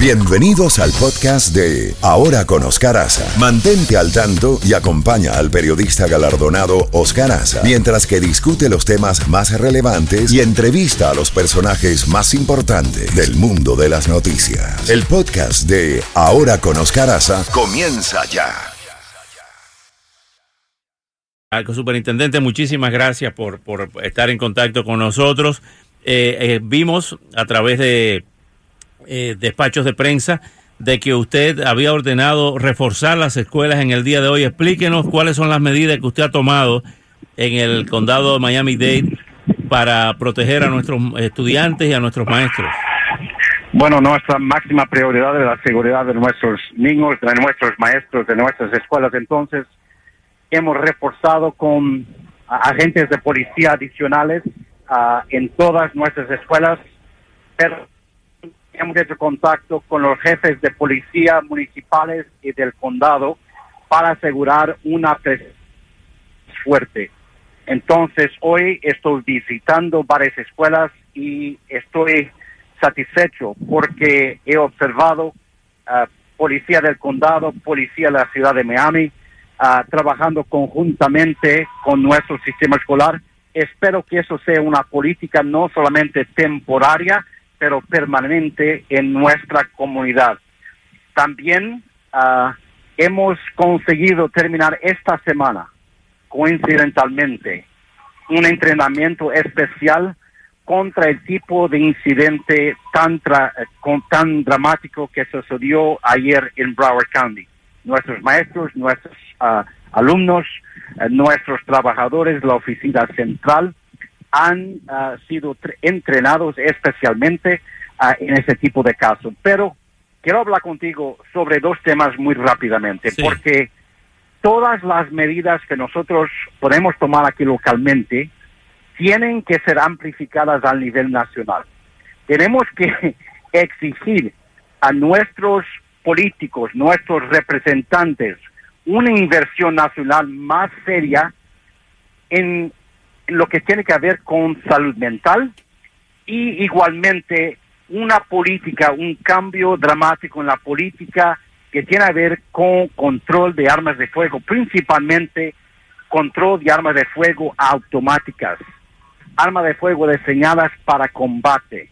Bienvenidos al podcast de Ahora con Oscar Aza. Mantente al tanto y acompaña al periodista galardonado Oscar Aza mientras que discute los temas más relevantes y entrevista a los personajes más importantes del mundo de las noticias. El podcast de Ahora con Oscar Aza comienza ya. Superintendente, muchísimas gracias por, por estar en contacto con nosotros. Eh, eh, vimos a través de eh, despachos de prensa de que usted había ordenado reforzar las escuelas en el día de hoy. Explíquenos cuáles son las medidas que usted ha tomado en el condado de Miami-Dade para proteger a nuestros estudiantes y a nuestros maestros. Bueno, nuestra máxima prioridad es la seguridad de nuestros niños, de nuestros maestros, de nuestras escuelas. Entonces, hemos reforzado con agentes de policía adicionales uh, en todas nuestras escuelas, hemos hecho contacto con los jefes de policía municipales y del condado para asegurar una presencia fuerte. Entonces, hoy estoy visitando varias escuelas y estoy satisfecho porque he observado uh, policía del condado, policía de la ciudad de Miami, uh, trabajando conjuntamente con nuestro sistema escolar. Espero que eso sea una política no solamente temporaria, pero permanente en nuestra comunidad. También uh, hemos conseguido terminar esta semana, coincidentalmente, un entrenamiento especial contra el tipo de incidente tan, tan dramático que sucedió ayer en Broward County. Nuestros maestros, nuestros uh, alumnos, uh, nuestros trabajadores la oficina central han uh, sido entrenados especialmente uh, en ese tipo de casos. Pero quiero hablar contigo sobre dos temas muy rápidamente, Sí. porque todas las medidas que nosotros podemos tomar aquí localmente tienen que ser amplificadas al nivel nacional. Tenemos que exigir a nuestros políticos, nuestros representantes, una inversión nacional más seria en lo que tiene que ver con salud mental y igualmente una política, un cambio dramático en la política que tiene que ver con control de armas de fuego, principalmente control de armas de fuego automáticas, armas de fuego diseñadas para combate,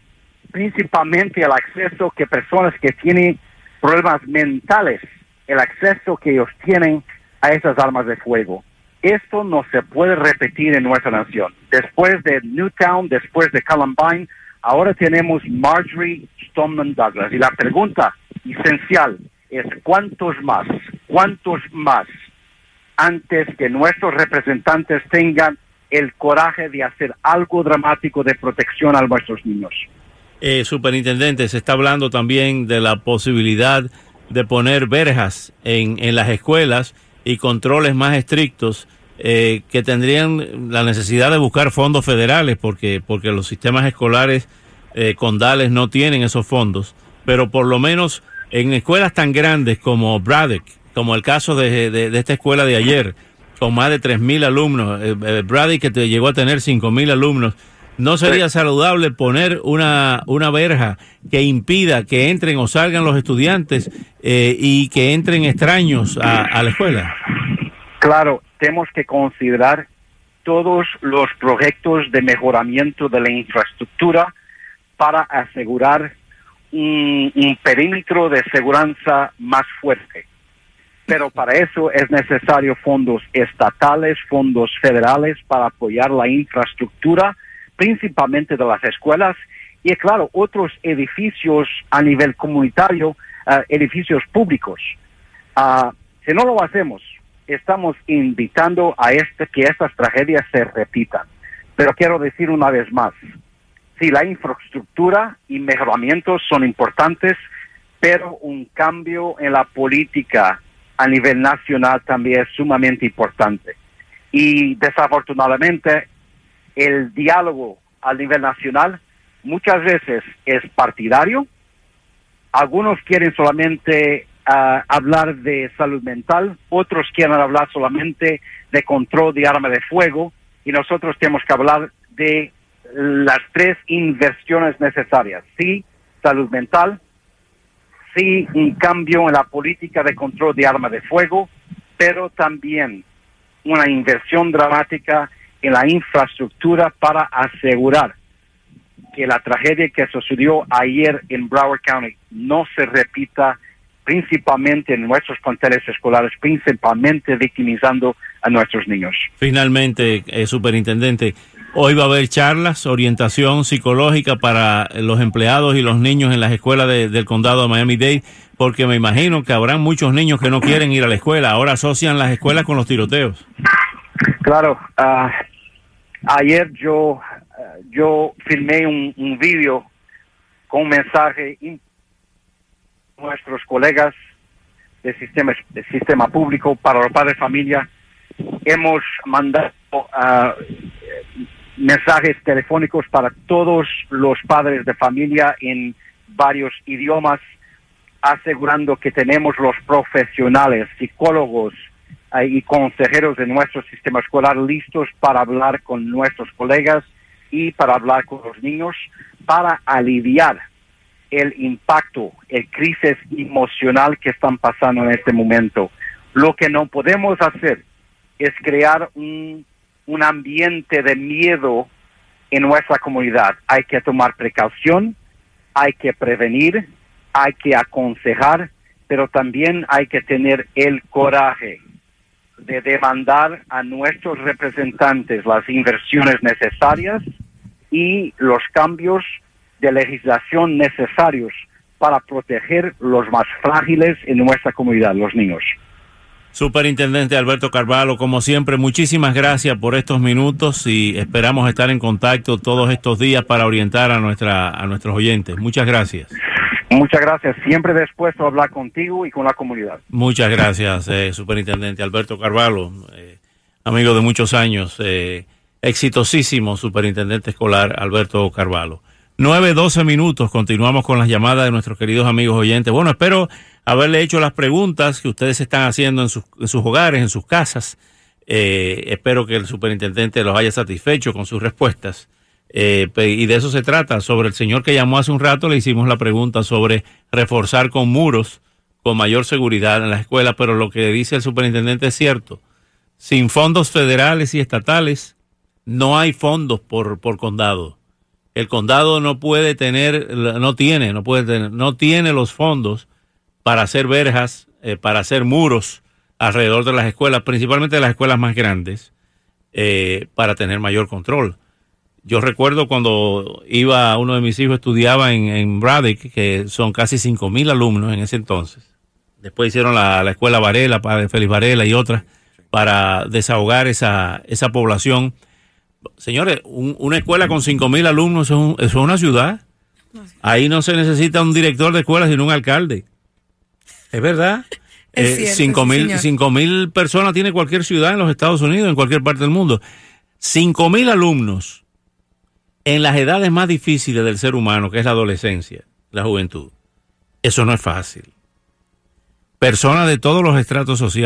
principalmente el acceso que personas que tienen problemas mentales, el acceso que ellos tienen a esas armas de fuego. Esto no se puede repetir en nuestra nación. Después de Newtown, después de Columbine, ahora tenemos Marjorie Stoneman Douglas. Y la pregunta esencial es cuántos más, cuántos más antes que nuestros representantes tengan el coraje de hacer algo dramático de protección a nuestros niños. Eh, superintendente, se está hablando también de la posibilidad de poner verjas en, en las escuelas y controles más estrictos eh, que tendrían la necesidad de buscar fondos federales porque, porque los sistemas escolares eh, condales no tienen esos fondos. Pero por lo menos en escuelas tan grandes como Braddock, como el caso de, de- esta escuela de ayer, con más de 3.000 alumnos, eh, eh, Braddock que te llegó a tener 5.000 alumnos, ¿no sería saludable poner una, una verja que impida que entren o salgan los estudiantes eh, y que entren extraños a, a la escuela? Claro, tenemos que considerar todos los proyectos de mejoramiento de la infraestructura para asegurar un, un perímetro de seguridad más fuerte. Pero para eso es necesario fondos estatales, fondos federales para apoyar la infraestructura, principalmente de las escuelas y, claro, otros edificios a nivel comunitario, ah, edificios públicos. Ah, si no lo hacemos, estamos invitando a este que estas tragedias se repitan. Pero quiero decir una vez más, sí, la infraestructura y mejoramientos son importantes, pero un cambio en la política a nivel nacional también es sumamente importante. Y desafortunadamente, el diálogo a nivel nacional muchas veces es partidario. Algunos quieren solamente ah, hablar de salud mental, otros quieren hablar solamente de control de arma de fuego y nosotros tenemos que hablar de las tres inversiones necesarias. Sí, salud mental, sí un cambio en la política de control de armas de fuego, pero también una inversión dramática en la infraestructura para asegurar que la tragedia que sucedió ayer en Broward County no se repita principalmente en nuestros planteles escolares, principalmente victimizando a nuestros niños. Finalmente, eh, superintendente, hoy va a haber charlas, orientación psicológica para los empleados y los niños en las escuelas del condado de Miami-Dade, porque me imagino que habrán muchos niños que no quieren ir a la escuela. Ahora asocian las escuelas con los tiroteos. Claro, ah, ayer yo, ah, yo filmé un, un vídeo con un mensaje nuestros colegas del sistema, del sistema público para los padres de familia. Hemos mandado uh, mensajes telefónicos para todos los padres de familia en varios idiomas, asegurando que tenemos los profesionales, psicólogos y consejeros de nuestro sistema escolar listos para hablar con nuestros colegas y para hablar con los niños, para aliviar el impacto, el crisis emocional que están pasando en este momento. Lo que no podemos hacer es crear un, un ambiente de miedo en nuestra comunidad. Hay que tomar precaución, hay que prevenir, hay que aconsejar, pero también hay que tener el coraje de demandar a nuestros representantes las inversiones necesarias y los cambios de legislación necesarios para proteger los más frágiles en nuestra comunidad, los niños. Superintendente Alberto Carvalho, como siempre, muchísimas gracias por estos minutos y esperamos estar en contacto todos estos días para orientar a nuestra a nuestros oyentes. Muchas gracias. Muchas gracias. Siempre dispuesto a hablar contigo y con la comunidad. Muchas gracias, eh, Superintendente Alberto Carvalho, eh, amigo de muchos años, eh, exitosísimo Superintendente Escolar Alberto Carvalho. 9, 12 minutos. Continuamos con las llamadas de nuestros queridos amigos oyentes. Bueno, espero haberle hecho las preguntas que ustedes están haciendo en sus, en sus hogares, en sus casas. Eh, espero que el superintendente los haya satisfecho con sus respuestas. Eh, y de eso se trata. Sobre el señor que llamó hace un rato, le hicimos la pregunta sobre reforzar con muros, con mayor seguridad en las escuelas, pero lo que dice el superintendente es cierto. Sin fondos federales y estatales, no hay fondos por, por condado el condado no puede tener, no tiene, no puede tener, no tiene los fondos para hacer verjas, eh, para hacer muros alrededor de las escuelas, principalmente de las escuelas más grandes, eh, para tener mayor control. Yo recuerdo cuando iba, uno de mis hijos estudiaba en, en Braddock, que son casi 5.000 alumnos en ese entonces. Después hicieron la, la escuela Varela, para Félix Varela y otras, para desahogar esa, esa población Señores, una escuela con 5.000 alumnos es, una ciudad. Ahí no se necesita un director de escuela, sino un alcalde. Es verdad. Es eh, mil personas tiene cualquier ciudad en los Estados Unidos, en cualquier parte del mundo. 5.000 alumnos en las edades más difíciles del ser humano, que es la adolescencia, la juventud. Eso no es fácil. Personas de todos los estratos sociales.